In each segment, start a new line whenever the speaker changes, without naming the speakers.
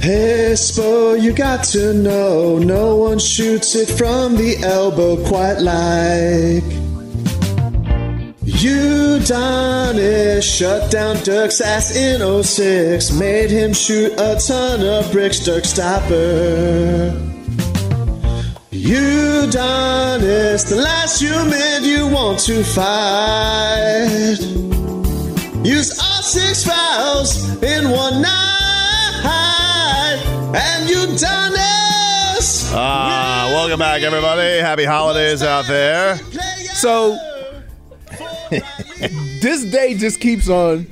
Hey, Spo, you got to know no one shoots it from the elbow quite like you done it. Shut down Dirk's ass in 06. Made him shoot a ton of bricks, Dirk Stopper. It. The last human you want to fight. Use all six fouls in one night. And you've done it.
Ah, welcome back, everybody. Happy holidays out there.
So this day just keeps on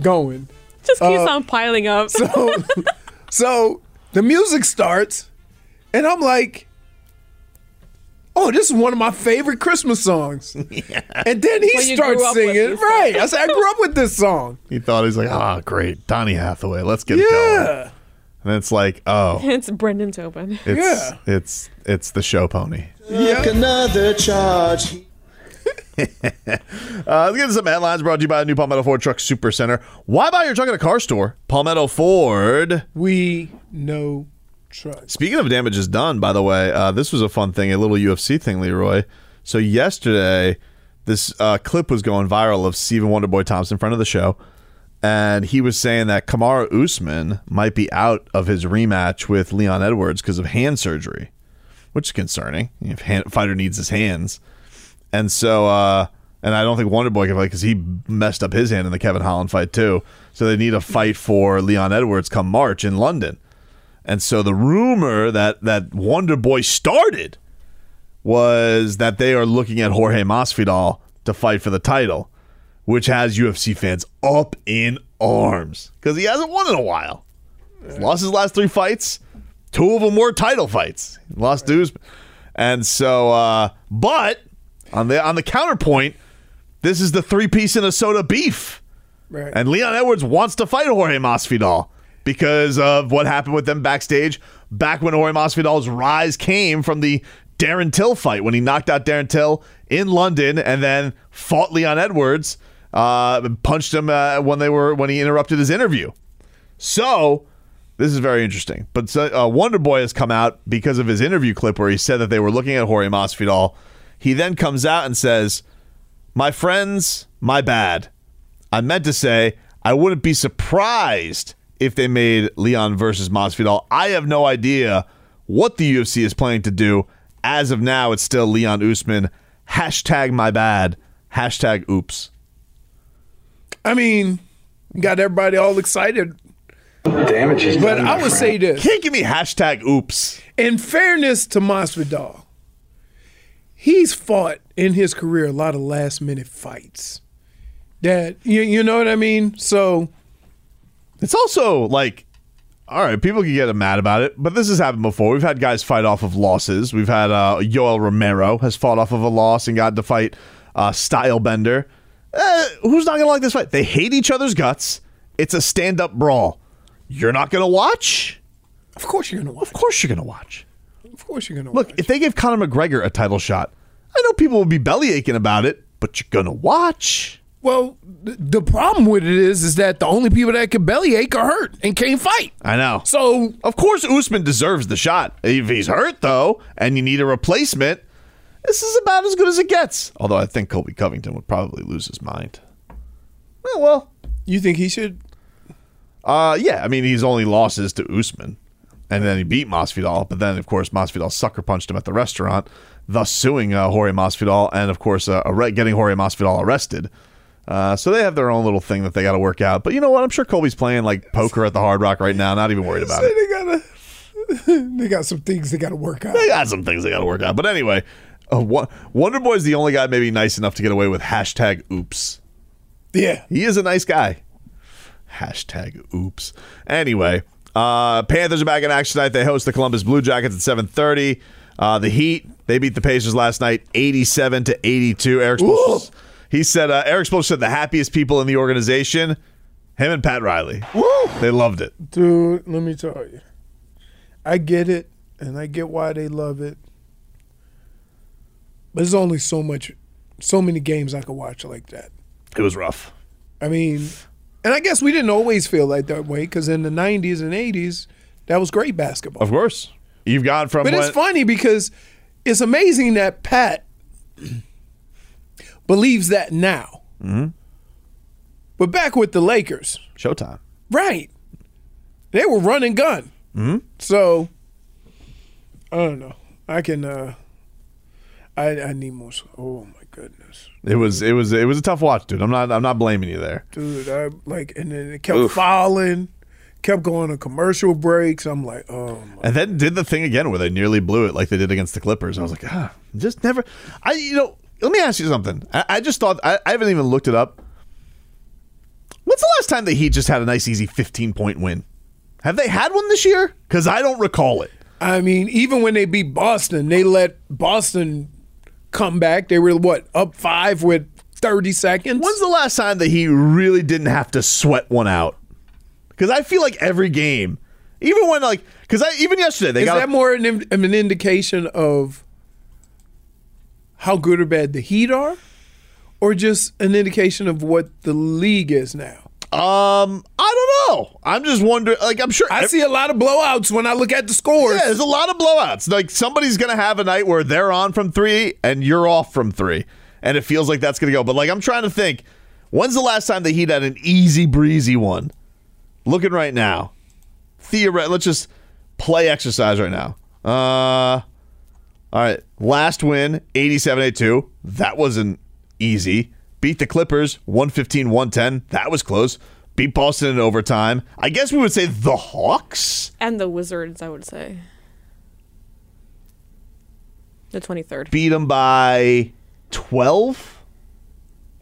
going.
Just keeps
Uh,
on piling up.
So so the music starts and I'm like Oh, this is one of my favorite Christmas songs. And then he
Well,
starts
grew up with
singing. Right. I said, I grew up with this song.
He thought he's like, oh, great, Donny Hathaway. Let's get it going. And it's like, oh,
it's Brendan Tobin.
it's
Yeah.
it's it's the show pony.
Took another charge.
Uh, let's get into some headlines brought to you by the new Palmetto Ford Truck Super Center. Why buy your truck at a car store? Palmetto Ford.
We know trust.
Speaking of damages done, by the way, uh, this was a fun thing, a little UFC thing, Leroy. So yesterday, this uh, clip was going viral of Stephen Wonderboy Thompson, in front of the show, and he was saying that Kamaru Usman might be out of his rematch with Leon Edwards because of hand surgery, which is concerning. If hand, fighter needs his hands, and so, uh, and I don't think Wonderboy can fight because he messed up his hand in the Kevin Holland fight too. So they need a fight for Leon Edwards come March in London. And so the rumor that that Wonder Boy started was that they are looking at Jorge Masvidal to fight for the title, which has UFC fans up in arms because he hasn't won in a while. He's lost his last three fights. Two of them were title fights. He lost dues, and so uh, but on the on the counterpoint, this is the three piece in a soda beef.
Right.
And Leon Edwards wants to fight Jorge Masvidal because of what happened with them backstage back when Jorge Masvidal's rise came from the Darren Till fight when he knocked out Darren Till in London and then fought Leon Edwards, uh, and punched him uh, when they were when he interrupted his interview. So this is very interesting. But uh, Wonder Boy has come out because of his interview clip where he said that they were looking at Jorge Masvidal. He then comes out and says, "My friends, my bad. I meant to say I wouldn't be surprised if they made Leon versus Masvidal. I have no idea what the UFC is planning to do. As of now, it's still Leon Usman. Hashtag my bad. Hashtag oops.
I mean, got everybody all excited.
Damages.
But I would say this.
Can't give me hashtag oops.
In fairness to Masvidal, he's fought in his career a lot of last minute fights. That you, you know what I mean? So
It's also like, all right, people can get mad about it, but this has happened before. We've had guys fight off of losses. We've had uh, Yoel Romero has fought off of a loss and got to fight uh, Stylebender. Eh, who's not going to like this fight? They hate each other's guts. It's a stand up brawl. You're not going to watch?
of course you're gonna watch.
Of course you're going to watch.
Of course you're gonna
Look,
watch.
if they gave Conor McGregor a title shot, I know people will be belly aching about it, but you're going to watch.
Well, th- the problem with it is, is that the only people that can bellyache are hurt and can't fight.
I know.
So
Of course, Usman deserves the shot. If he's hurt, though, and you need a replacement, this is about as good as it gets. Although I think Colby Covington would probably lose his mind. Eh, well,
You think he should?
uh, yeah. I mean, he's only losses to Usman, and then he beat Masvidal. But then, of course, Masvidal sucker punched him at the restaurant, thus suing uh, Jorge Masvidal, and of course, uh, arre- getting Jorge Masvidal arrested. Uh, so they have their own little thing that they got to work out. But you know what? I'm sure Colby's playing like poker at the Hard Rock right now. Not even worried about it.
They gotta. they got some things they got to work out.
They got some things they got to work out. But anyway, uh, Wo- Wonder Boy's the only guy maybe nice enough to get away with hashtag oops.
Yeah.
He is a nice guy. Hashtag oops. Anyway, uh, Panthers are back in action tonight. They host the Columbus Blue Jackets at 7:30. Uh, the Heat they beat the Pacers last night, 87 to 82. Erik he said uh, Erik Spoelstra said the happiest people in the organization, him and Pat Riley. They loved it.
Dude, let me tell you. I get it, and I get why they love it. But there's only so much, so many games I could watch like that.
It was rough.
I mean, and I guess we didn't always feel like that way because in the 90s and 80s, that was great basketball.
Of course, you've gone from
But it's funny because it's amazing that Pat believes that now.
Mm-hmm.
But back with the Lakers,
Showtime.
right? They were run and gun.
Mm-hmm.
So I don't know. I can. uh I I need more. Oh my goodness,
It was it was it was a tough watch, dude. I'm not I'm not blaming you there.
dude! I like, and then it kept falling, kept going to commercial breaks. I'm like, oh my.
And then did the thing again where they nearly blew it like they did against the Clippers. I was like, ah, just never. I you know, let me ask you something. I, I just thought I, I haven't even looked it up. When's the last time the Heat just had a nice easy 15 point win? Have they had one this year? Because I don't recall it.
I mean, even when they beat Boston, they let Boston come back. They were what up five with 30 seconds.
When's the last time that he really didn't have to sweat one out? Because I feel like every game, even when like, because I even yesterday they
Is
got
that more an, an indication of how good or bad the Heat are, or just an indication of what the league is now?
um I don't know. I'm just wondering. Like I'm sure
I see a lot of blowouts when I look at the scores.
Yeah, there's a lot of blowouts. Like somebody's gonna have a night where they're on from three and you're off from three, and it feels like that's gonna go. But like I'm trying to think, when's the last time the Heat had an easy breezy one? Looking right now, theoret. Let's just play exercise right now. Uh, all right, last win 87-82. That wasn't easy. Beat the Clippers 115-110. That was close. Beat Boston in overtime. I guess we would say the Hawks.
And the Wizards, I would say. The 23rd.
beat them by 12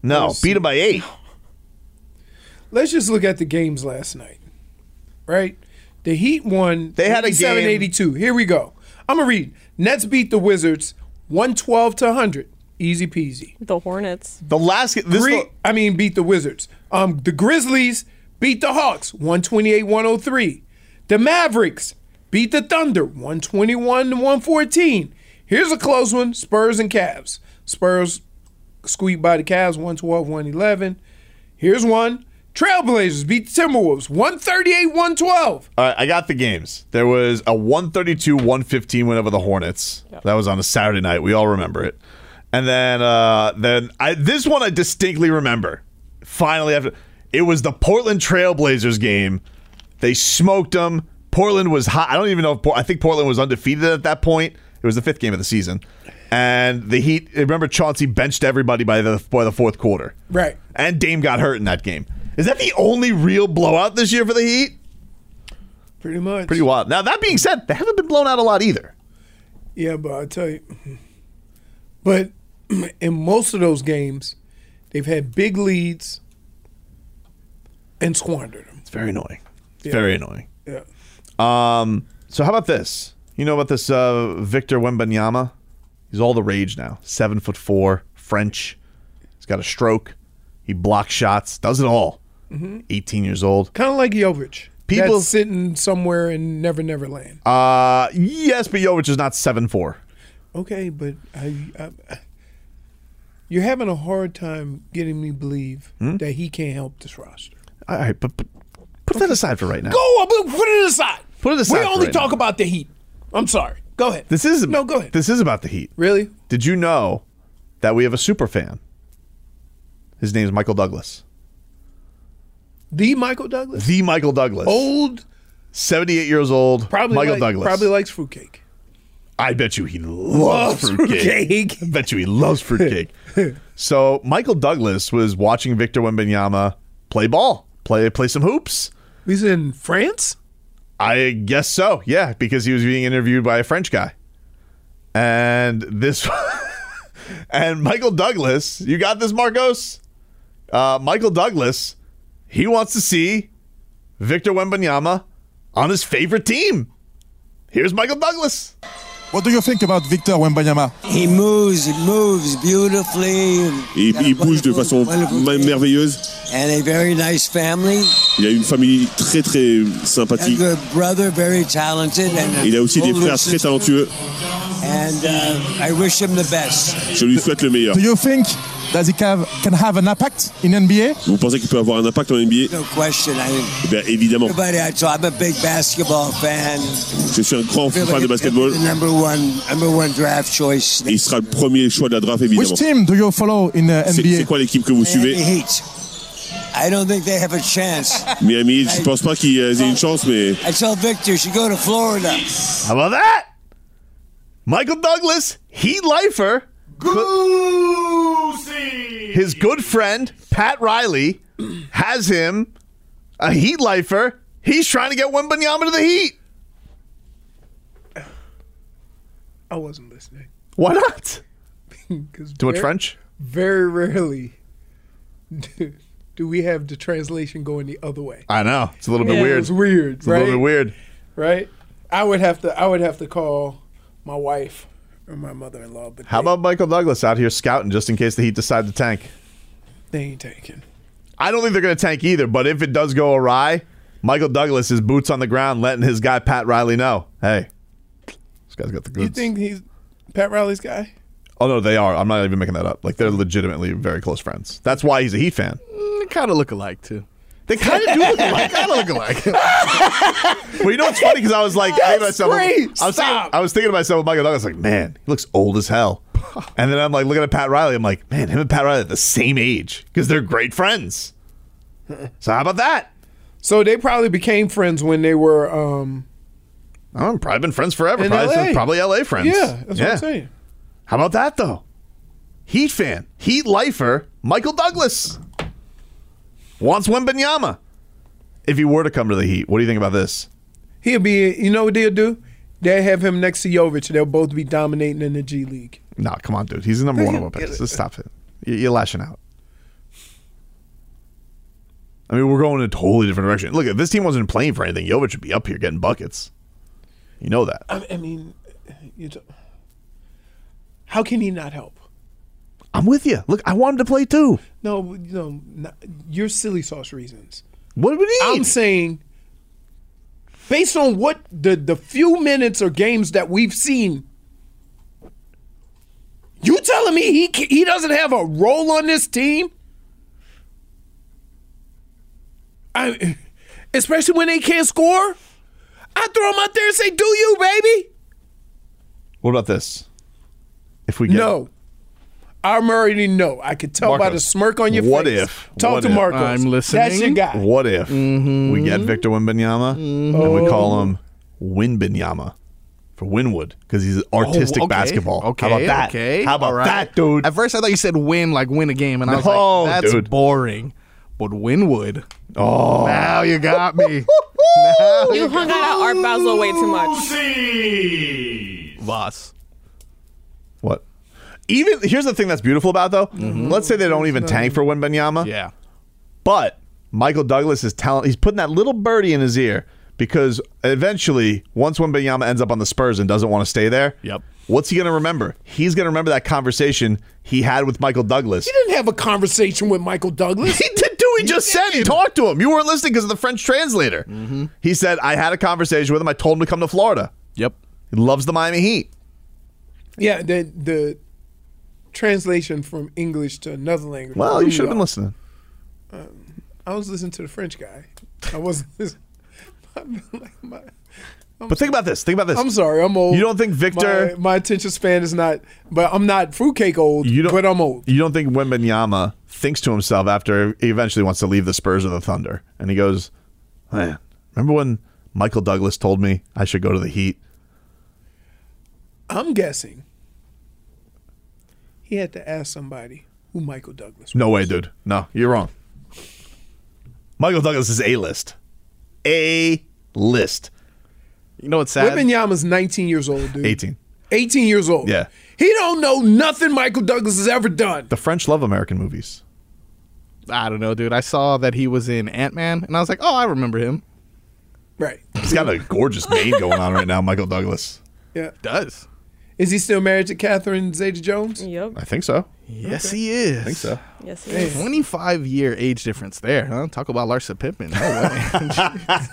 no beat them by 8
Let's just look at the games last night. Right? The Heat won.
They had a game-
82. Here we go. I'm gonna read. Nets beat the Wizards 112 to 100. Easy peasy.
The Hornets.
the last this is
Gri-
the-
I mean, beat the Wizards. Um, the Grizzlies beat the Hawks 128 103. The Mavericks beat the Thunder 121 to 114. Here's a close one Spurs and Cavs. Spurs squeaked by the Cavs 112 111. Here's one Trailblazers beat the Timberwolves 138 112.
all right i got the games. There was a 132-115 win over the hornets. That was on a saturday night. We all remember it. And then uh then i this one i distinctly remember. Finally after it was the portland trailblazers game. They smoked them portland was hot. I don't even know if i think portland was undefeated at that point. It was the fifth game of the season. And the heat remember chauncey benched everybody by the by the fourth quarter?
Right.
and Dame got hurt in that game. Is that the only real blowout this year for the Heat?
Pretty much.
Pretty wild. Now that being said, they haven't been blown out a lot either.
Yeah, but I tell you, but in most of those games, they've had big leads and squandered them.
It's very annoying. It's very annoying.
Yeah.
Um. So how about this? You know about this uh, Victor Wembanyama? He's all the rage now. Seven foot four, French. He's got a stroke. He blocks shots. Does it all. Eighteen years old.
Kind of like Jovic.
People-
that's sitting somewhere in Never Never Land.
Uh. Yes, but Jovic is not seven four.
Okay, but I, I, I- you're having a hard time getting me believe
Hmm?
that he can't help this roster.
All right, but, but put that aside for right now.
Go put it aside.
Put it aside
We only
right
talk
now.
about the Heat. I'm sorry. Go ahead.
This is
no. Go ahead.
This is about the Heat.
really?
Did you know that we have a super fan? His name is Michael Douglas.
The Michael Douglas.
The Michael Douglas.
Old,
78 years old.
probably
Michael
like-
Douglas.
Probably likes fruitcake.
I bet you he loves
Loves
fruitcake.
fruitcake.
I bet you he loves fruitcake. so Michael Douglas was watching Victor Wembanyama play ball, play play some hoops.
He's in France.
I guess so. Yeah, because he was being interviewed by a French guy. And this and Michael Douglas, you got this Marcos? Uh, Michael Douglas, he wants to see Victor Wembanyama on his favorite team. Here's Michael Douglas.
What do you think about Victor Wembanyama?
He moves, he moves beautifully.
Et il bouge de façon mer- merveilleuse.
And a very nice family.
Il a une famille très très sympathique.
A brother, very talented. And
Il a aussi des frères très talentueux.
And uh, I wish him the best.
Je lui souhaite le meilleur.
Do you think he can, can have an impact in NBA?
Vous pensez qu'il peut avoir un impact en NBA
No question. I,
bien, évidemment.
everybody I talk, I'm a big basketball fan.
Je suis un grand fan
like
de basketball.
The number one, number one draft choice.
Et il sera le premier choix de la draft,
Which
évidemment.
team do you follow in uh,
C'est c'est
NBA?
quoi l'équipe que vous
Miami
suivez?
Heat. I don't think they have a chance.
Miami, je pense pas qu'ils aient une chance, mais
I tell Victor, you should go to Florida.
How about that? Michael Douglas, Heat lifer. His good friend, Pat Riley, has him a Heat lifer. He's trying to get Wembanyama to the Heat.
I wasn't listening.
Why not?
'Cause
Too much
very-
French?
Very rarely do, do we have the translation going the other way.
I know. It's a little bit weird.
It's weird,
It's a little bit weird.
Right? I would have to. I would have to call my wife or my mother-in-law. But
How
they,
about Michael Douglas out here scouting just in case the Heat decide to tank?
they ain't tanking.
I don't think they're going to tank either, but if it does go awry, Michael Douglas is boots on the ground letting his guy Pat Riley know, hey, this guy's got the goods.
You think he's Pat Riley's guy?
Oh no, they are. I'm not even making that up. Like they're legitimately very close friends. That's why he's a Heat fan.
Mm, they kind of look alike too.
They kind of do look alike.
kind of look alike.
well, you know what's funny because I was like, to myself. I was, thinking. I was thinking to myself Michael Douglas, like, man, he looks old as hell. And then I'm like looking at Pat Riley. I'm like, man, him and Pat Riley are the same age because they're great friends. So how about that?
So they probably became friends when they were. um
I'm probably been friends forever.
In
Probably,
LA.
probably LA friends.
Yeah, that's what I'm saying.
How about that though? Heat fan, Heat lifer, Michael Douglas wants Wembanyama. If he were to come to the Heat, what do you think about this?
He'll be. You know what they'll do? They'll have him next to Jovic. They'll both be dominating in the G League.
No, come on, dude. He's the number one of on Just stop it. You- You're lashing out. I mean, we're going in a totally different direction. Look, if this team wasn't playing for anything, Jovic would be up here getting buckets. You know that.
I, I mean, you. How can he not help?
I'm with you. Look, I wanted to play too.
No, no, not, your silly sauce reasons.
What do we need?
I'm saying, based on what the the few minutes or games that we've seen, you telling me he he doesn't have a role on this team? I, especially when they can't score. I throw him out there and say, "Do you, baby?"
What about this? If we get
No. I'm already know. I could tell by the smirk on your face.
what
face.
if-
Talk
what
to
if-
Marcos.
I'm listening.
That's your guy.
What if
Mm-hmm.
we get Victor Wembanyama and we call him Winbanyama for Winwood because he's artistic
Oh, okay.
basketball.
Okay,
How about that?
Okay.
How about
all right.
that, dude?
At first, I thought you said win, like win a game, and I was
No,
like, that's
dude.
boring. But Winwood.
Oh,
Now you got me.
You hung out at Art Basel way too much.
Boss.
what? Even here's the thing that's beautiful about though. Mm-hmm. Let's say they don't even tank for Winbanyama.
Yeah.
But Michael Douglas is talent. He's putting that little birdie in his ear because eventually, once Wembanyama ends up on the Spurs and doesn't want to stay there,
Yep.
What's he going to remember? He's going to remember that conversation he had with Michael Douglas.
He didn't have a conversation with Michael Douglas.
He did do. He just said he talked to him. You weren't listening because of the French translator. Mm-hmm. He said, "I had a conversation with him. I told him to come to Florida.
Yep.
He loves the Miami Heat."
Yeah, the the translation from English to another language.
Well, you should have been listening.
I was listening to the French guy. I wasn't. listening. like my,
But think about this. Think about this.
I'm sorry, I'm old.
You don't think Victor?
My, my attention span is not, but I'm not fruitcake old.
You don't.
but I'm old.
You don't think Wembanyama thinks to himself after he eventually wants to leave the Spurs or the Thunder, and he goes, "Man, remember when Michael Douglas told me I should go to the Heat?"
I'm guessing he had to ask somebody who Michael Douglas.
No way, dude. No, you're wrong. Michael Douglas is a list, a list.
You know what's sad?
Wembanyama's 19 years old, dude.
18.
18 years old.
Yeah.
He don't know nothing Michael Douglas has ever done.
The French love American movies.
I don't know, dude. I saw that he was in Ant Man, and I was like, oh, I remember him.
Right.
He's got a gorgeous mane going on right now, Michael Douglas.
Yeah.
Does.
Is he still married to Catherine Zeta Jones?
Yep.
I think so.
Yes, he is.
I think so.
Yes, he is.
25 year age difference there, huh? Talk about Larsa Pippen. No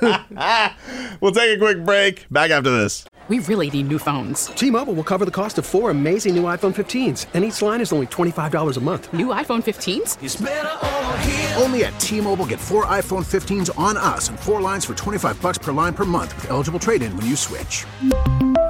way.
We'll take a quick break. Back after this.
We really need new phones.
T-Mobile will cover the cost of four amazing new iPhone 15s, and each line is only $25 a month.
New iPhone 15s?
Only at T-Mobile get four iPhone 15s on us and four lines for 25 bucks per line per month with eligible trade-in when you switch.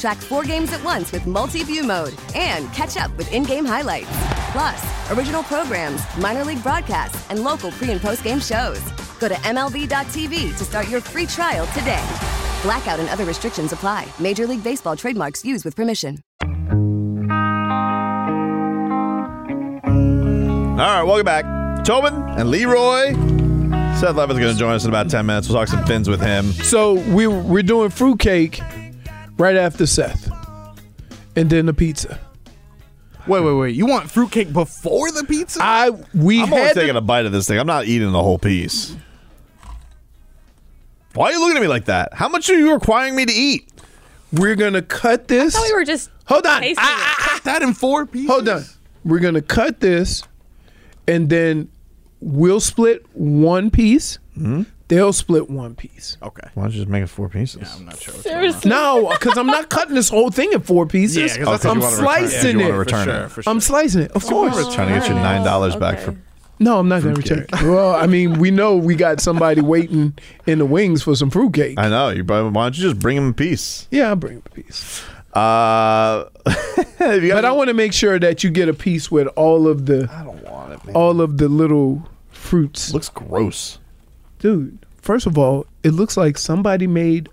Track four games at once with multi view mode and catch up with in game highlights. Plus, original programs, minor league broadcasts, and local pre and post game shows. Go to MLB.tv to start your free trial today. Blackout and other restrictions apply. Major League Baseball trademarks used with permission.
All right, welcome back. Tobin and Leroy. Seth Levin's going to join us in about 10 minutes. We'll talk some fins with him.
So we we're doing fruitcake right after Seth, and then the pizza.
wait, wait, wait. You want fruitcake before the pizza?
I we
I'm only
had
taking
to-
a bite of this thing. I'm not eating the whole piece. Why are you looking at me like that? How much are you requiring me to eat?
we're gonna cut this.
I thought we were just
Hold on.
tasting it.
Cut that in four pieces.
Hold on. We're gonna cut this, and then we'll split one piece. Mm-hmm. They'll split one piece.
Okay.
Why don't you just make it four pieces?
I'm not sure.
Seriously.
No, because I'm not cutting this whole thing in four pieces.
Yeah, 'cause that's
Oh, 'cause
I'm
you wanna return it.
slicing
You wanna
it.
return
For
it.
sure, for sure.
I'm slicing it, of course.
Trying to get you nine dollars back for.
No, I'm not going to return.
Fruitcake.
it. Well, I mean, we know we got somebody waiting in the wings for some fruitcake.
I know. You probably, why don't you just bring him a piece?
Yeah, I'll bring him a piece.
Uh, have you guys-
But I want to make sure that you get a piece with all of the
I don't want it. Man.
all of the little fruits.
looks gross.
Dude, first of all, it looks like somebody made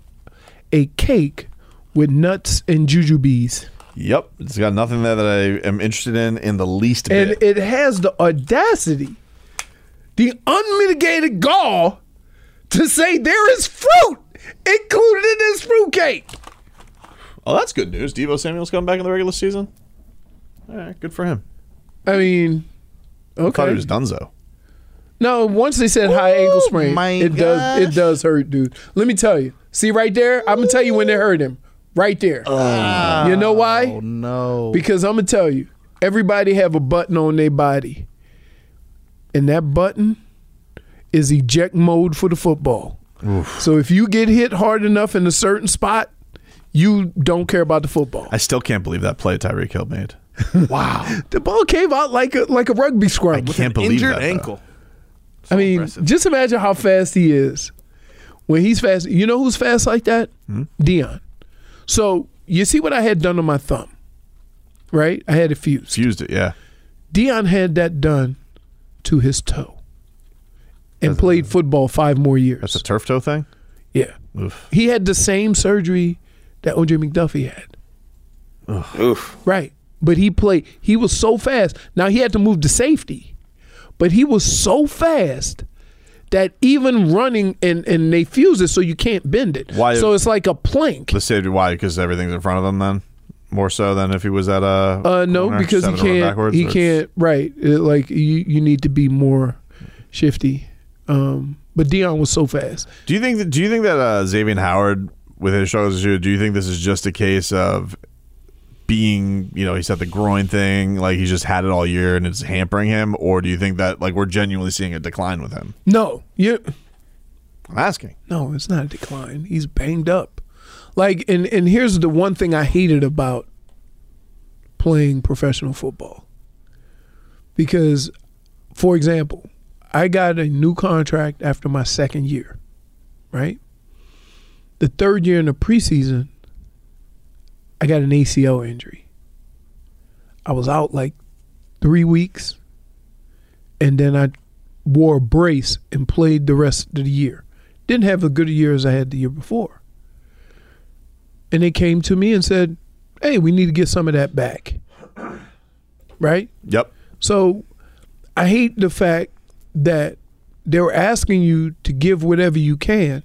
a cake with nuts and jujubes.
Yep, it's got nothing there that I am interested in in the least
And
bit.
it has the audacity, the unmitigated gall to say there is fruit included in this fruitcake.
oh, that's good news. Deebo Samuel's coming back in the regular season. All right, good for him.
I mean,
I thought
okay.
he was Dunzo.
No, once they said high ankle sprain,
my
it does it does hurt, dude. Let me tell you. See right there, I'm gonna tell you when it hurt him. Right there. Oh, you know why?
Oh no.
Because I'm gonna tell you, everybody have a button on their body, and that button is eject mode for the football. So if you get hit hard enough in a certain spot, you don't care about the football.
I still can't believe that play Tyreek Hill made.
wow.
The ball came out like a like a rugby scrum.
I can't believe
Injured
that. though.
Ankle.
I mean,
impressive.
just imagine how fast he is. When he's fast, you know who's fast like that? Hmm? Dion. So you see what I had done on my thumb, right? I had it fused.
Fused it, yeah.
Dion had that done to his toe, and played football five more years.
That's a turf toe thing.
yeah,
Oof.
he had the same surgery that OJ McDuffie had.
Oof.
Right. But he played, he was so fast. Now he had to move to safety, but he was so fast that even running and and they fuse it so you can't bend it.
Why-
So it's like a plank.
The safety, why? Because everything's in front of them then? More so than if he was at a.
Uh, no, because he
set it over
can't. He can't. Right. It- like you, you need to be more shifty. Um, but Dion was so fast.
Do you think that? Do you think that uh, Xavier Howard, with his struggles do you think this is just a case of being, you know, he's had the groin thing, like he's just had it all year and it's hampering him, or do you think that like we're genuinely seeing a decline with him?
No, you.
I'm asking.
No, it's not a decline. He's banged up. Like, and and here's the one thing I hated about playing professional football. Because, for example, I got a new contract after my second year, right? The third year in the preseason, I got an ACL injury. I was out like three weeks, and then I wore a brace and played the rest of the year. Didn't have a good a year as I had the year before. And they came to me and said, Hey, we need to get some of that back. Right?
Yep.
So I hate the fact that they were asking you to give whatever you can.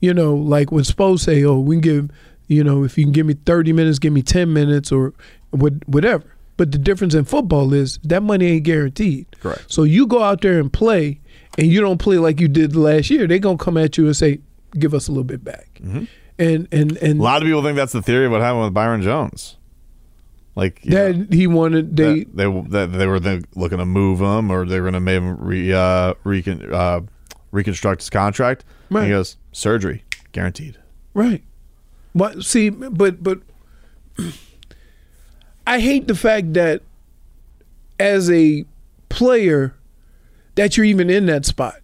You know, like when Spo say, "Oh, we can give, you know, if you can give me thirty minutes, give me ten minutes, or whatever." But the difference in football is that money ain't guaranteed.
Correct.
So you go out there and play, and you don't play like you did last year. They're gonna come at you and say, "Give us a little bit back."
Mhm.
And and and
A lot of people think that's the theory of what happened with Byron Jones. Like you know,
that he wanted they
that they that they were then looking to move him, or they were going to make him re, uh, recon, uh, reconstruct his contract. And
Right.
he goes surgery guaranteed.
Right. But see, but but I hate the fact that as a player that you're even in that spot.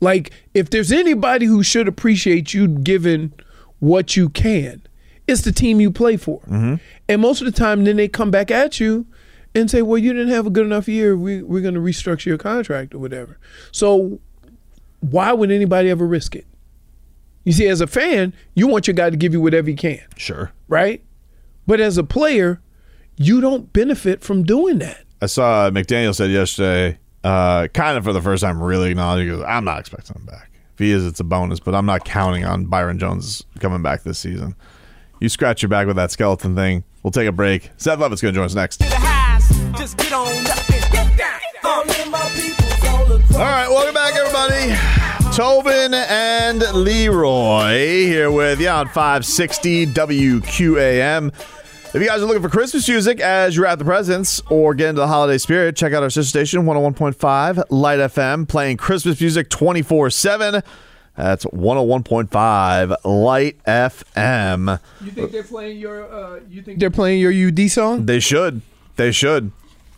Like if there's anybody who should appreciate you given what you can, it's the team you play for. Mm-hmm. And most of the time then they come back at you and say, "Well, you didn't have a good enough year. We we're going to restructure your contract or whatever." So why would anybody ever risk it? You see, as a fan, you want your guy to give you whatever he can.
Sure.
Right? But as a player, you don't benefit from doing that.
I saw McDaniel said yesterday, uh, kind of for the first time, really acknowledging, goes, I'm not expecting him back. If he is, it's a bonus, but I'm not counting on Byron Jones coming back this season. You scratch your back with that skeleton thing. We'll take a break. Seth Levitt's going to join us next.
Just get on up and get down. All in my people all across.
All right, welcome back, everybody. Tobin and Leroy here with you on 560 WQAM. If you guys are looking for Christmas music as you're at the presents or get into the holiday spirit, check out our sister station, 101.5 Light FM, playing Christmas music 24 7. That's 101.5 Light FM.
You think they're playing your? Uh, you think they're playing your UD song?
They should. They should.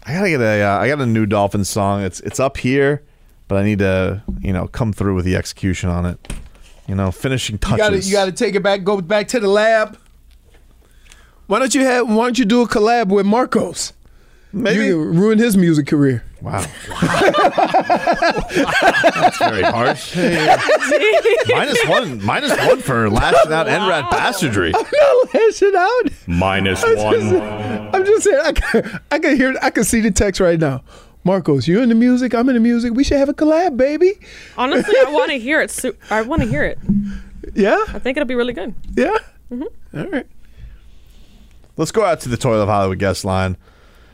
I gotta get a. Uh, I got a new Dolphins song. It's it's up here, but I need to you know come through with the execution on it. You know, finishing
You
touches.
got to you got to take it back. Go back to the lab. Why don't you have? Why don't you do a collab with Marcos?
Maybe
you ruin his music career.
Wow, that's very harsh. minus one, minus one for lashing out NRAD bastardry.
I'm not lashing out.
Minus
I'm
one.
just, I'm just saying. I can, I can hear. I can see the text right now. Marcos, you in the music? I'm in the music. We should have a collab, baby.
Honestly, I want to hear it. Su- I want to hear it.
Yeah.
I think it'll be really good.
Yeah.
Mm-hmm.
All right.
Let's go out to the Toyota of Hollywood guest line.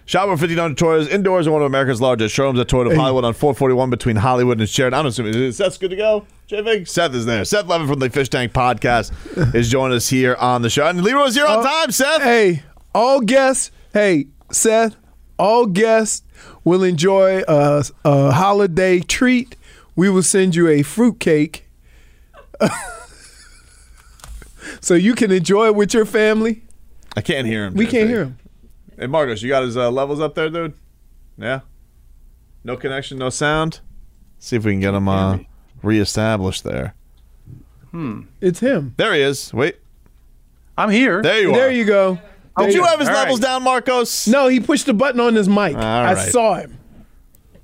Shop over 50 dollars Toyota indoors in one of America's largest showrooms at Toyota of Hollywood on 441 between Hollywood and Sheridan. I'm assuming is Seth's good to go. J-Vig? Seth is there. Seth Levin from the Fish Tank Podcast is joining us here on the show. And Leroy's here on time, Seth.
Hey, all guests. Hey, Seth. All guests will enjoy a, a holiday treat. We will send you a fruitcake so you can enjoy it with your family.
I can't hear him.
We can't hear him.
Hey, Marcos, you got his uh, levels up there, dude? Yeah? No connection, no sound? See if we can get him uh, reestablished there.
Hmm.
It's him.
There he is. Wait.
I'm here.
There you are.
There you go. There
Did you have his
All
levels
right.
down, Marcos?
No, he pushed the button on his mic. I
right.
saw him.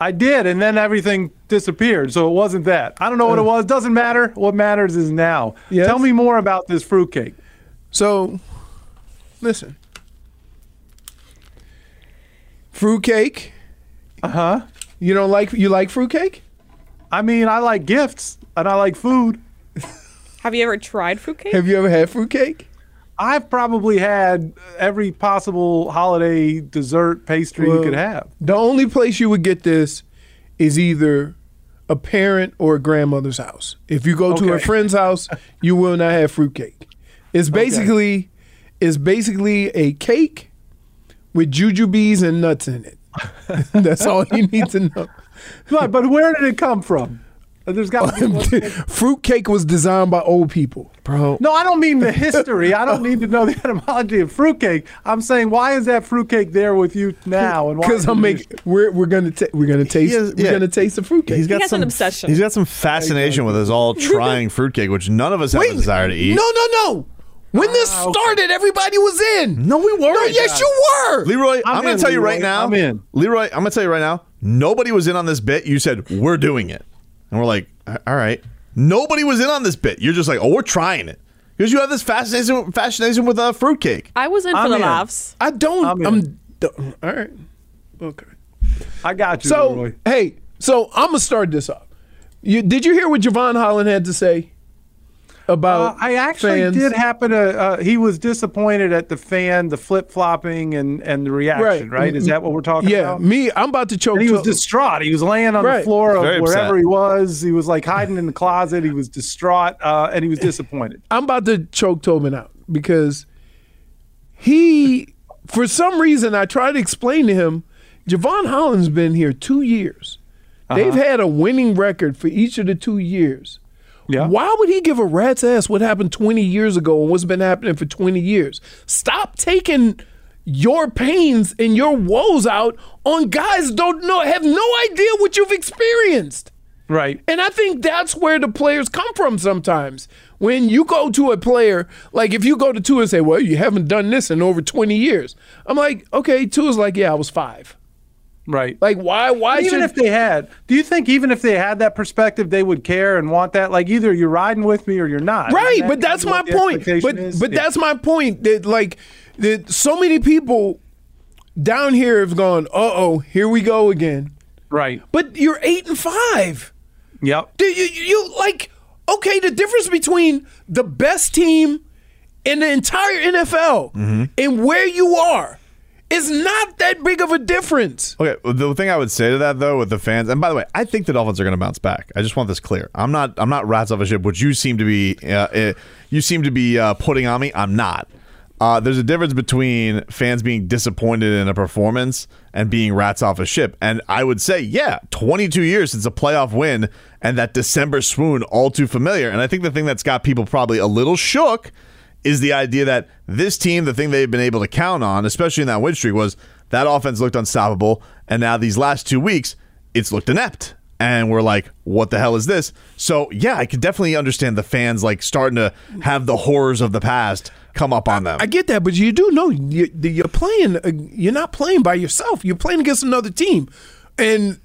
I did, and then everything disappeared. So it wasn't that. I don't know what it was. Doesn't matter. What matters is now.
Yes.
Tell me more about this fruitcake.
So, listen. Fruitcake.
Uh huh.
You don't like you like fruitcake?
I mean, I like gifts and I like food.
Have you ever tried fruitcake?
Have you ever had fruitcake?
I've probably had every possible holiday dessert pastry you could have.
The only place you would get this is either a parent or a grandmother's house. If you go to a friend's house, you will not have fruitcake. It's basically it's basically a cake with jujubes and nuts in it. That's all you need to know.
But, but where did it come from? There's got to be
Fruitcake was designed by old people, bro.
No, I don't mean the history. I don't need to know the etymology of fruitcake. I'm saying why is that fruitcake there with you now? And
Because I'm making we're we're gonna ta- we're gonna taste
has-
we're
yeah.
gonna taste the fruitcake.
He's got
He has
some
an obsession.
He's got some fascination with us all trying fruitcake, which none of us have a desire to eat.
No, no, no. When this
Ah,
started, everybody was in.
No, we weren't.
No, yes, you were.
Leroy, I'm,
I'm
gonna tell you right now.
I'm in.
Leroy, I'm going to tell you right now. Nobody was in on this bit. You said we're doing it, and we're like, all right. Nobody was in on this bit. You're just like, oh, we're trying it because you have this fascination fascination with uh, fruitcake.
I was in for
I'm
the
in.
laughs.
I don't.
I'm
I'm.
in.
d- all right. Okay.
I got you,
So
Leroy.
hey, so I'm gonna start this off. You did you hear what Jevon Holland had to say about?
Uh, I actually
fans?
did happen to. Uh, he was disappointed at the fan, the flip flopping, and and the reaction. Right? Is that what we're talking
yeah,
about? Yeah.
Me. I'm about to choke.
And he was distraught. He was laying on
Right.
the floor of
Very
wherever
upset.
he was. He was like hiding in the closet. He was distraught, uh, and he was disappointed.
I'm about to choke Tobin out because he, for some reason, I tried to explain to him, Jevon Holland's been here two years. They've
Uh-huh.
had a winning record for each of the two years.
Yeah.
Why would he give a rat's ass what happened 20 years ago and what's been happening for 20 years? Stop taking your pains and your woes out on guys who don't know have no idea what you've experienced.
Right.
And I think that's where the players come from sometimes. When you go to a player, like if you go to Tua and say, Well, you haven't done this in over 20 years. I'm like, okay, Tua's like, Yeah, I was five.
Right.
Like, why why
even
should
if they had, do you think even if they had that perspective, they would care and want that? Like either you're riding with me or you're not.
Right,
that
but that's my
of what the
point. But
is?
but
Yeah.
that's my point. That like that so many people down here have gone, uh oh, here we go again.
right.
But you're eight and five.
Yep.
Do you, you like okay? The difference between the best team in the entire NFL
Mm-hmm.
and where you are is not that big of a difference.
Okay, the thing I would say to that though, with the fans, and by the way, I think the Dolphins are going to bounce back. I just want this clear. I'm not. I'm not rats off a ship, which you seem to be. Uh, uh, you seem to be uh, putting on me. I'm not. Uh, there's a difference between fans being disappointed in a performance and being rats off a ship. And I would say, yeah, 22 years since a playoff win and that December swoon, all too familiar. And I think the thing that's got people probably a little shook is the idea that this team, the thing they've been able to count on, especially in that win streak, was that offense looked unstoppable. And now these last two weeks, it's looked inept. And we're like, what the hell is this? So, yeah, I could definitely understand the fans like starting to have the horrors of the past come up on them.
I get that, but you do know you, you're playing. uh, You're not playing by yourself. You're playing against another team, and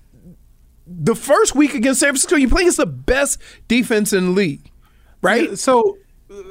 the first week against San Francisco, you're playing against the best defense in the league, right?
So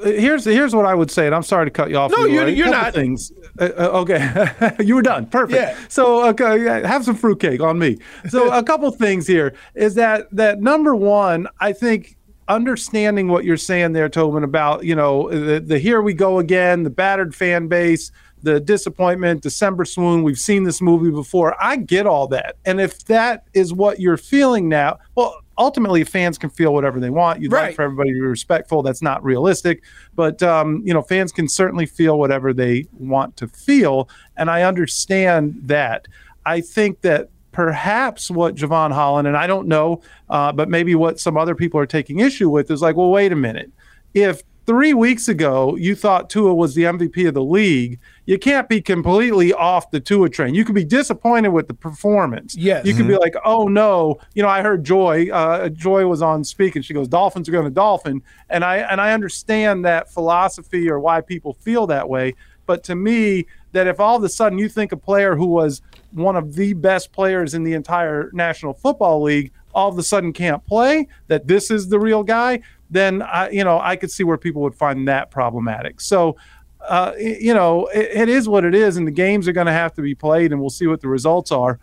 here's here's what I would say, and I'm sorry to cut you off.
No,
Leroy.
you're- you're not.
Things. Uh, uh, okay, you were done. Perfect.
Yeah.
So okay, have some fruitcake on me. So a couple things here is that that number one, I think understanding what you're saying there, Tobin, about you know the, the here we go again, the battered fan base. The disappointment, December swoon. We've seen this movie before. I get all that, and if that is what you're feeling now, well, ultimately fans can feel whatever they want. You'd
Right.
like for everybody to be respectful. That's not realistic, but um, you know, fans can certainly feel whatever they want to feel, and I understand that. I think that perhaps what Jevon Holland and I don't know, uh, but maybe what some other people are taking issue with is like, well, wait a minute, if three weeks ago you thought Tua was the MVP of the league, you can't be completely off the Tua train. You could be disappointed with the performance.
Yes.
You could be like, oh no, you know, I heard Joy. Uh, Joy was on speak, and she goes, "Dolphins are going to dolphin," and I and I understand that philosophy or why people feel that way. But to me, that if all of a sudden you think a player who was one of the best players in the entire National Football League all of a sudden can't play, that this is the real guy, then I, you know, I could see where people would find that problematic. So, uh, you know, it, it is what it is, and the games are going to have to be played, and we'll see what the results are.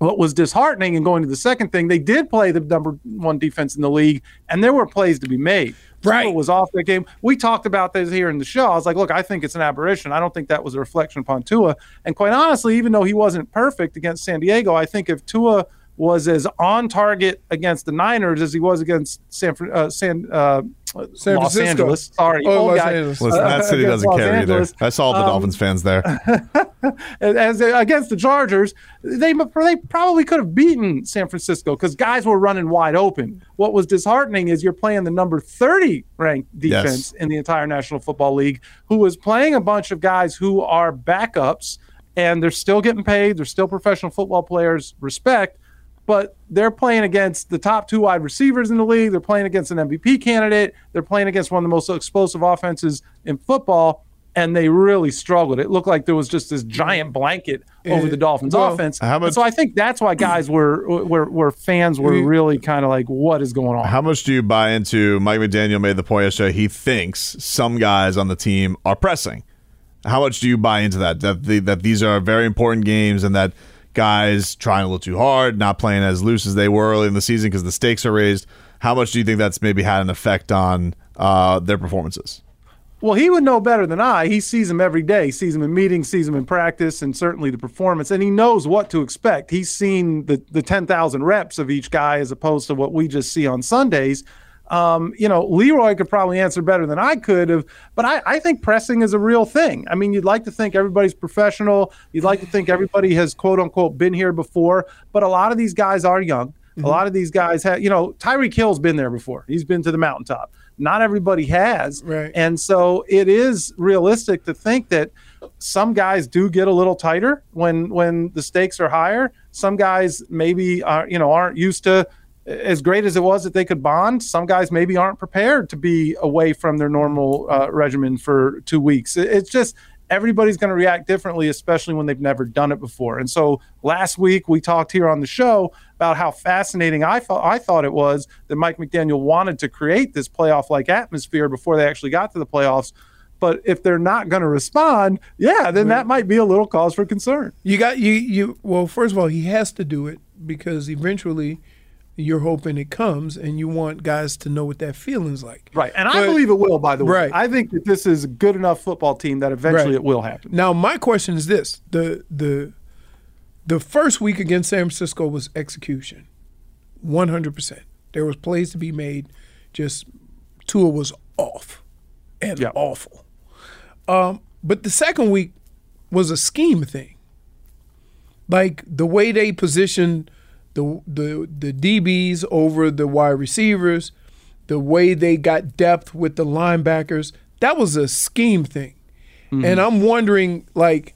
what was disheartening and going to the second thing, they did play the number one defense in the league, and there were plays to be made. Right. Tua was off that game. We talked about this here in the show. I was like, look, I think it's an aberration. I don't think that was a reflection upon Tua. And quite honestly, even though he wasn't perfect against San Diego, I think if Tua was as on target against the Niners as he was against San uh, San uh,
San
Los
Francisco.
Angeles. Sorry,
Oh, Los
guy.
Angeles.
Listen, that
Uh,
city doesn't
Los
care
Angeles.
either. I saw the
Um,
Dolphins fans there.
as against the Chargers, they they probably could have beaten San Francisco because guys were running wide open. What was disheartening is you're playing the number 30 ranked defense in the entire National Football League, who was playing a bunch of guys who are backups and they're still getting paid. They're still professional football players. Respect. But they're playing against the top two wide receivers in the league. They're playing against an MVP candidate. They're playing against one of the most explosive offenses in football and they really struggled. It looked like there was just this giant blanket over the Dolphins'
Well,
offense.
much-
so I think that's why guys were were, were fans were mm. really kind of like, "What is going on?"
How much do you buy into? Mike McDaniel made the point yesterday. He thinks some guys on the team are pressing. How much do you buy into that? That the, that these are very important games, and that guys trying a little too hard, not playing as loose as they were early in the season because the stakes are raised. How much do you think that's maybe had an effect on uh, their performances?
Well, he would know better than I. He sees them every day. He sees them in meetings, sees them in practice, and certainly the performance. And he knows what to expect. He's seen the the ten thousand reps of each guy as opposed to what we just see on Sundays. Um, you know, Leroy could probably answer better than I could have, but I, I think pressing is a real thing. I mean, you'd like to think everybody's professional. You'd like to think everybody has quote unquote been here before, but a lot of these guys are young. A lot of these guys have, you know, Tyreek Hill's been there before. He's been to the mountaintop. Not everybody has.
Right.
And so it is realistic to think that some guys do get a little tighter when when the stakes are higher. Some guys maybe are, you know, aren't used to as great as it was that they could bond. Some guys maybe aren't prepared to be away from their normal uh, regimen for two weeks. It's just everybody's going to react differently, especially when they've never done it before. And so last week we talked here on the show about how fascinating I thought I thought it was that Mike McDaniel wanted to create this playoff-like atmosphere before they actually got to the playoffs. But if they're not going to respond, yeah, then that might be a little cause for concern.
You got you you well, first of all, he has to do it because eventually you're hoping it comes and you want guys to know what that feeling's like.
Right. And I believe it will, by the way.
Right.
I think that this is a good enough football team that eventually
Right.
it will happen.
Now my question is this. The the the first week against San Francisco was execution. One hundred percent. There was plays to be made, just Tua was off and awful. Um, but the second week was a scheme thing. Like the way they positioned the the the DBs over the wide receivers, the way they got depth with the linebackers, that was a scheme thing. And I'm wondering, like,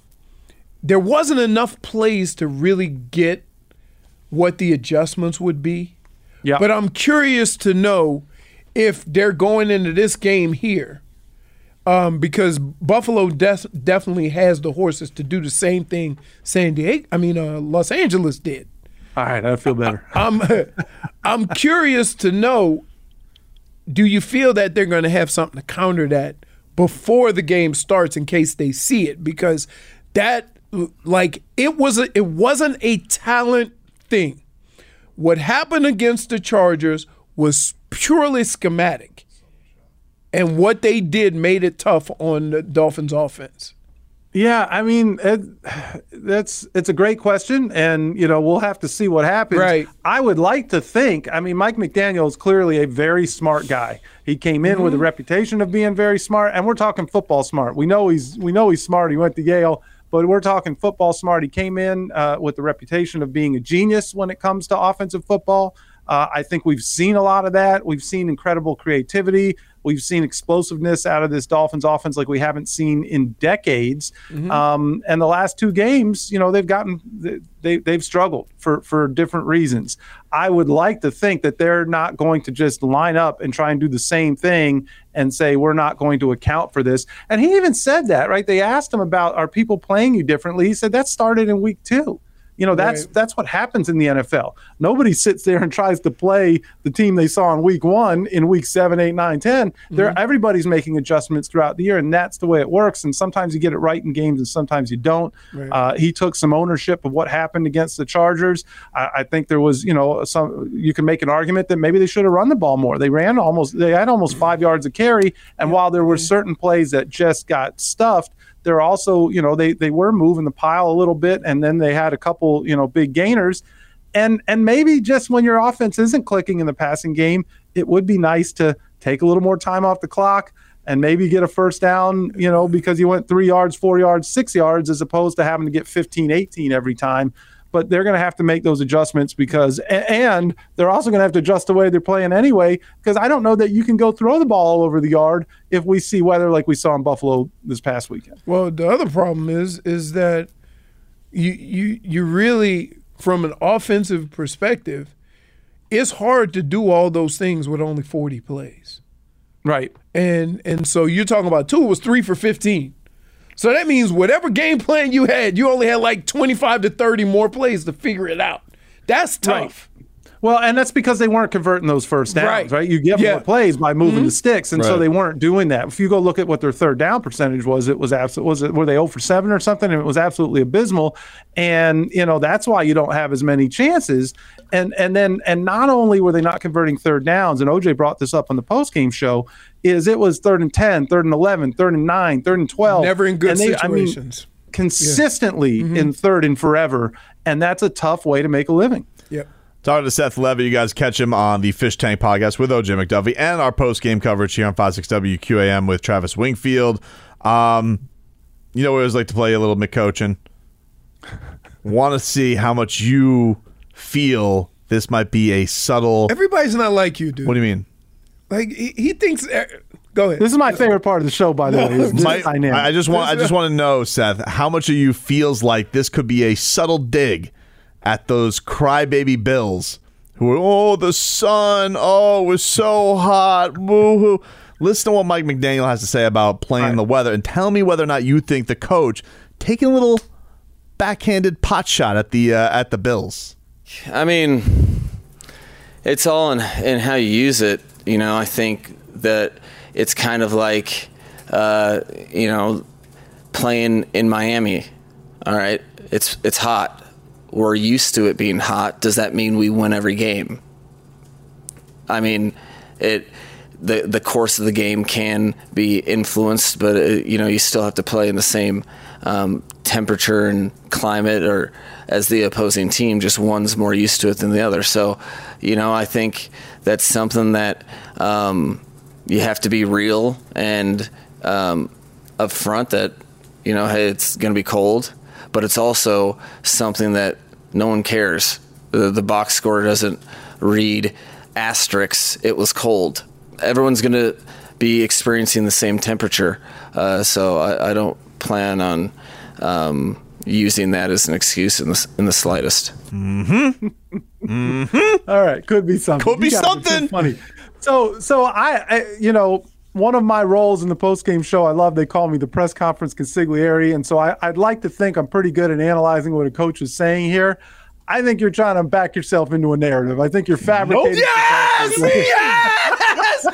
there wasn't enough plays to really get what the adjustments would be.
Yeah.
But I'm curious to know if they're going into this game here, um, because Buffalo des- definitely has the horses to do the same thing San Diego, I mean, uh, Los Angeles did.
All right, I feel better.
I'm I'm curious to know do you feel that they're going to have something to counter that before the game starts in case they see it because that like it was a, it wasn't a talent thing. What happened against the Chargers was purely schematic. And what they did made it tough on the Dolphins offense.
Yeah, I mean, it, that's it's a great question, and you know we'll have to see what happens.
Right.
I would like to think. I mean, Mike McDaniel is clearly a very smart guy. He came in with a reputation of being very smart, and we're talking football smart. We know he's we know he's smart. He went to Yale, but we're talking football smart. He came in uh, with the reputation of being a genius when it comes to offensive football. Uh, I think we've seen a lot of that. We've seen incredible creativity. We've seen explosiveness out of this Dolphins offense like we haven't seen in decades. Um, and the last two games, you know, they've gotten they they've struggled for for different reasons. I would like to think that they're not going to just line up and try and do the same thing and say we're not going to account for this. And he even said that, right? They asked him about are people playing you differently? He said that started in week two. You know, that's
Right.
that's what happens in the NFL. Nobody sits there and tries to play the team they saw in week one in week seven, eight, nine, ten.
Mm-hmm.
everybody's making adjustments throughout the year, and that's the way it works. And sometimes you get it right in games, and sometimes you don't.
Right.
Uh, he took some ownership of what happened against the Chargers. I, I think there was, you know, some you can make an argument that maybe they should have run the ball more. They ran almost, they had almost five yards of carry, and while there were certain plays that just got stuffed, they're also, you know, they they were moving the pile a little bit, and then they had a couple, you know, big gainers. And and maybe just when your offense isn't clicking in the passing game, it would be nice to take a little more time off the clock and maybe get a first down, you know, because you went three yards, four yards, six yards, as opposed to having to get 15, 18 every time. But they're going to have to make those adjustments because, and they're also going to have to adjust the way they're playing anyway. Because I don't know that you can go throw the ball all over the yard if we see weather like we saw in Buffalo this past weekend.
Well, the other problem is is that you you you really from an offensive perspective, it's hard to do all those things with only 40 plays.
Right.
And and so you're talking about Tua was 3 for 15. So that means whatever game plan you had, you only had like 25 to 30 more plays to figure it out. That's tough.
Well, and that's because they weren't converting those first downs,
Right.
right? You get
Yeah.
more plays by moving
Mhm.
the sticks, and so they weren't doing that. If you go look at what their third down percentage was, it was absolutely was it were they 0 for seven or something, and it was absolutely abysmal. And you know that's why you don't have as many chances. And and then and not only were they not converting third downs, and OJ brought this up on the post game show, is it was third and 10, third and 11, third and nine, third and twelve,
Never in good
And they- I mean,
situations.
consistently
Yeah. Mhm.
in third and forever, and that's a tough way to make a living.
Yep.
Talking to Seth Levy, you guys catch him on the Fish Tank podcast with OJ McDuffie and our post game coverage here on 56 WQAM with Travis Wingfield. Um, you know, we always like to play a little McCoachin. Want to see how much you feel this might be a subtle.
Everybody's not like you, dude.
What do you mean?
Like he, he thinks. Go ahead.
This is my favorite part of the show, by the way. is
My- I I just want I just want to know, Seth, how much of you feels like this could be a subtle dig at those crybaby Bills who are oh the sun, oh it was so hot, woo-hoo. Listen to what Mike McDaniel has to say about playing in the weather and tell me whether or not you think the coach taking a little backhanded pot shot at the uh, at the Bills.
I mean, it's all in, in how you use it. You know, I think that it's kind of like, uh, you know, playing in Miami. All right, it's it's hot. We're used to it being hot. Does that mean we win every game? I mean, it the the course of the game can be influenced, but uh you know you still have to play in the same um, temperature and climate, or as the opposing team. Just one's more used to it than the other. So, you know, I think that's something that um, you have to be real and um, upfront that you know, hey, it's going to be cold, but it's also something that no one cares. The, the box score doesn't read asterisks. It was cold. Everyone's going to be experiencing the same temperature, uh, so I, I don't plan on um, using that as an excuse in the in the slightest.
Mm-hmm. mm-hmm.
All right, could be something.
Could be
You guys are so
something.
funny. So, so I, I, you know, one of my roles in the post game show, I love. They call me the press conference consigliere, and so I, I'd like to think I'm pretty good at analyzing what a coach is saying here. I think you're trying to back yourself into a narrative. I think you're fabricating.
Yes! Yes!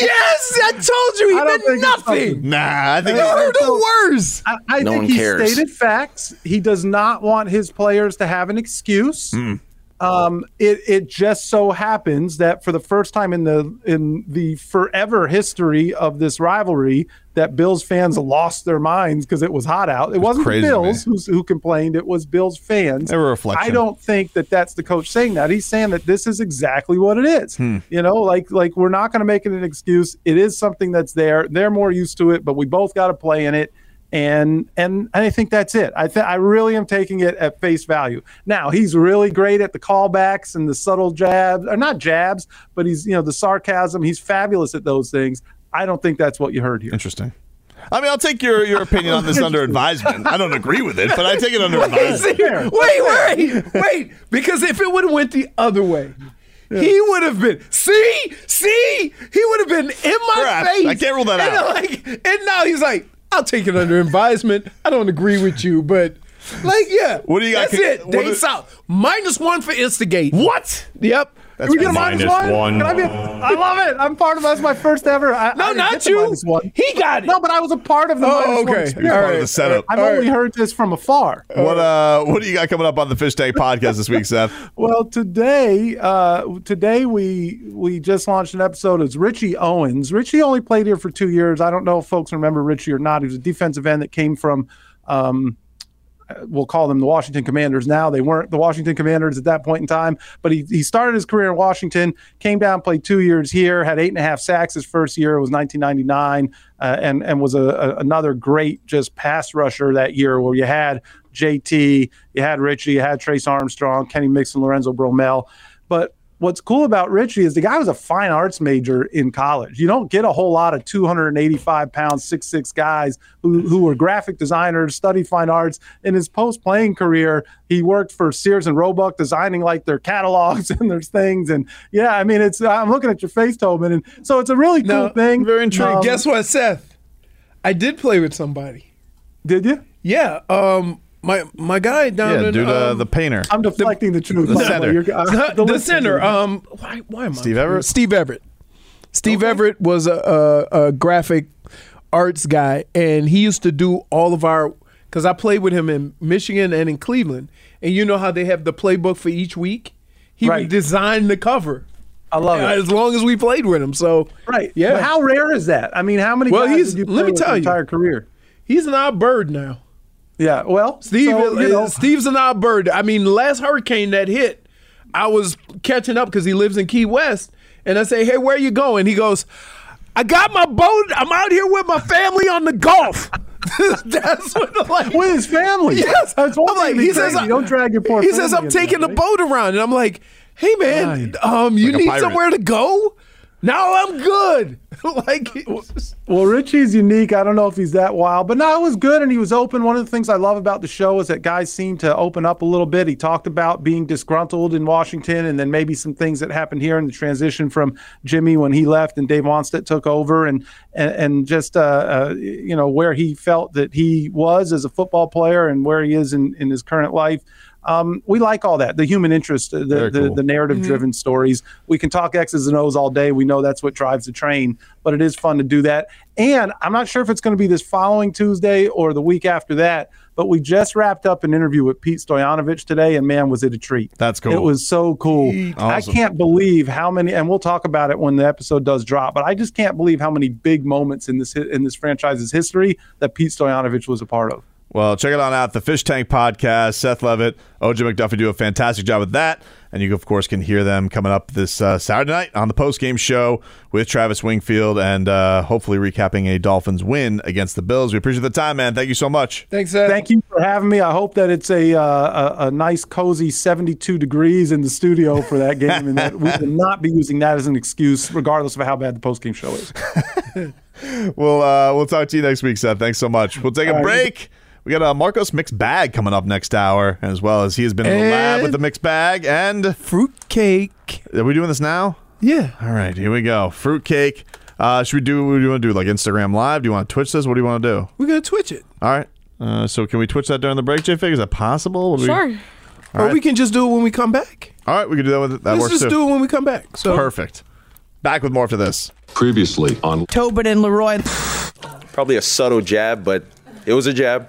Yes! I told you he
I don't
meant
think
nothing.
something-
Nah, I think
You heard the words.
I, I
No
think
one
he
cares.
stated facts. He does not want his players to have an excuse. Hmm. Um, it it just so happens that for the first time in the in the forever history of this rivalry, that Bills fans lost their minds because it was hot out. It wasn't the
crazy to
Bills who complained; it was Bills fans.
They were reflection.
I don't think that that's the coach saying that. He's saying that this is exactly what it is.
Hmm.
You know, like like we're not going to make it an excuse. It is something that's there. They're more used to it, but we both got to play in it. And and I think that's it. I think I really am taking it at face value. Now he's really great at the callbacks and the subtle jabs, or not jabs, but he's you know the sarcasm. He's fabulous at those things. I don't think that's what you heard here.
Interesting. I mean, I'll take your, your opinion on this under advisement. I don't agree with it, but I take it under advisement.
Wait, wait, wait. Because if it would have went the other way, he would have been. See, see, he would have been in my face.
I can't rule that
and
out.
Like, and now he's like, I'll take it under advisement. I don't agree with you, but Like, yeah.
What do you got?
That's it. Dave South. Minus one for instigate.
What?
Yep.
Can we get a minus one? Can I, be, I love it. I'm part of that's my first ever. I,
No,
I didn't get
you.
minus one.
He got it.
No, but I was a part of the
Oh,
minus one
okay.
experience.
All right.
the setup.
I've
All
only
right.
heard this from afar.
What uh what do you got coming up on the Fish Tank podcast this week, Seth?
Well, today, uh, today we we just launched an episode. It's Richie Owens. Richie only played here for two years. I don't know if folks remember Richie or not. He was a defensive end that came from. Um, we'll call them the Washington Commanders now. They weren't the Washington Commanders at that point in time, but he, he started his career in Washington, came down, played two years here, had eight and a half sacks his first year. It was 1999, uh, and and was a, a, another great just pass rusher that year where you had JT, you had Richie, you had Trace Armstrong, Kenny Mixon, Lorenzo Bromell. But what's cool about Richie is the guy was a fine arts major in college. You don't get a whole lot of 285 pound, six six guys who, who were graphic designers, studied fine arts. In his post playing career, he worked for Sears and Roebuck, designing like their catalogs and their things. And yeah, I mean, it's I'm looking at your face, Tobin, and so it's a really cool
No,
thing.
Very intrigued.
Um,
Guess what, Seth? I did play with somebody.
Did you?
Yeah. Um. My my guy down
Yeah,
in
dude, uh,
um,
the painter.
I'm deflecting the, truth.
the
by
center.
Uh,
the, the center. Um, why, why am I?
Steve Everitt?
Steve Everitt. Steve Everitt was a, a, a graphic arts guy, and he used to do all of our. Because I played with him in Michigan and in Cleveland, and you know how they have the playbook for each week. He
Right.
would design the cover.
I love it.
As long as we played with him, so
Right.
yeah.
But how rare is that? I mean, how many
Well,
guys
he's-
did you play
let me
with
tell
your
you.
entire career?
He's an odd bird now.
Yeah. Well,
Steve,
so, you
uh,
know,
Steve's an odd bird. I mean, last hurricane that hit, I was catching up because he lives in Key West, and I say, "Hey, where you going?" He goes, "I got my boat. I'm out here with my family on the Gulf." That's what I'm like
with his family.
Yes,
That's one
I'm
thing
like,
to be
he says,
crazy. Don't drag your poor
He says, "I'm taking
that,
the
right?
boat around," and I'm like, "Hey, man, um, you
Like
need somewhere to go." No, I'm good. like,
Well, Richie's unique. I don't know if he's that wild, but no, it was good and he was open. One of the things I love about the show is that guys seem to open up a little bit. He talked about being disgruntled in Washington and then maybe some things that happened here in the transition from Jimmy when he left and Dave Wannstedt took over and and, and just uh, uh, you know where he felt that he was as a football player and where he is in, in his current life. Um, we like all that, the human interest, the
Very
the,
cool.
the narrative driven stories. We can talk X's and O's all day. We know that's what drives the train, but it is fun to do that. And I'm not sure if it's going to be this following Tuesday or the week after that, but we just wrapped up an interview with Pete Stoyanovich today, and man, was it a treat.
That's cool.
It was so cool. I can't believe how many, and we'll talk about it when the episode does drop. But I just can't believe how many big moments in this in this franchise's history that Pete Stoyanovich was a part of.
Well, check it on out. The Fish Tank Podcast. Seth Levitt, OJ McDuffie do a fantastic job with that. And you, of course, can hear them coming up this uh, Saturday night on the post-game show with Travis Wingfield and uh, hopefully recapping a Dolphins win against the Bills. We appreciate the time, man. Thank you so much.
thanks, Seth.
Thank you for having me. I hope that it's a uh, a, a nice, cozy 72 degrees in the studio for that game, and that we will not be using that as an excuse, regardless of how bad the post game show is.
We'll uh, we'll talk to you next week, Seth. Thanks so much. We'll take a
All right.
Break. We got a Marcos mixed bag coming up next hour, as well as he has been in the lab with the mixed bag. And
Fruitcake.
are we doing this now?
Yeah.
All right, here we go. Fruitcake. Uh, should we do? What do you want to do? Like Instagram Live? Do you want to Twitch this? What do you want to do?
We're gonna twitch it,
All right. Uh, so can we Twitch that during the break, J Fig? Is that possible? What do we-
Sure.
All
or
right.
we can just do it when we come back.
All right, we can do that with it. That
Let's
works
just
too.
do it when we come back. So
Perfect. Back with more after this.
Previously on
Tobin and Leroy.
Probably a subtle jab, but it was a jab.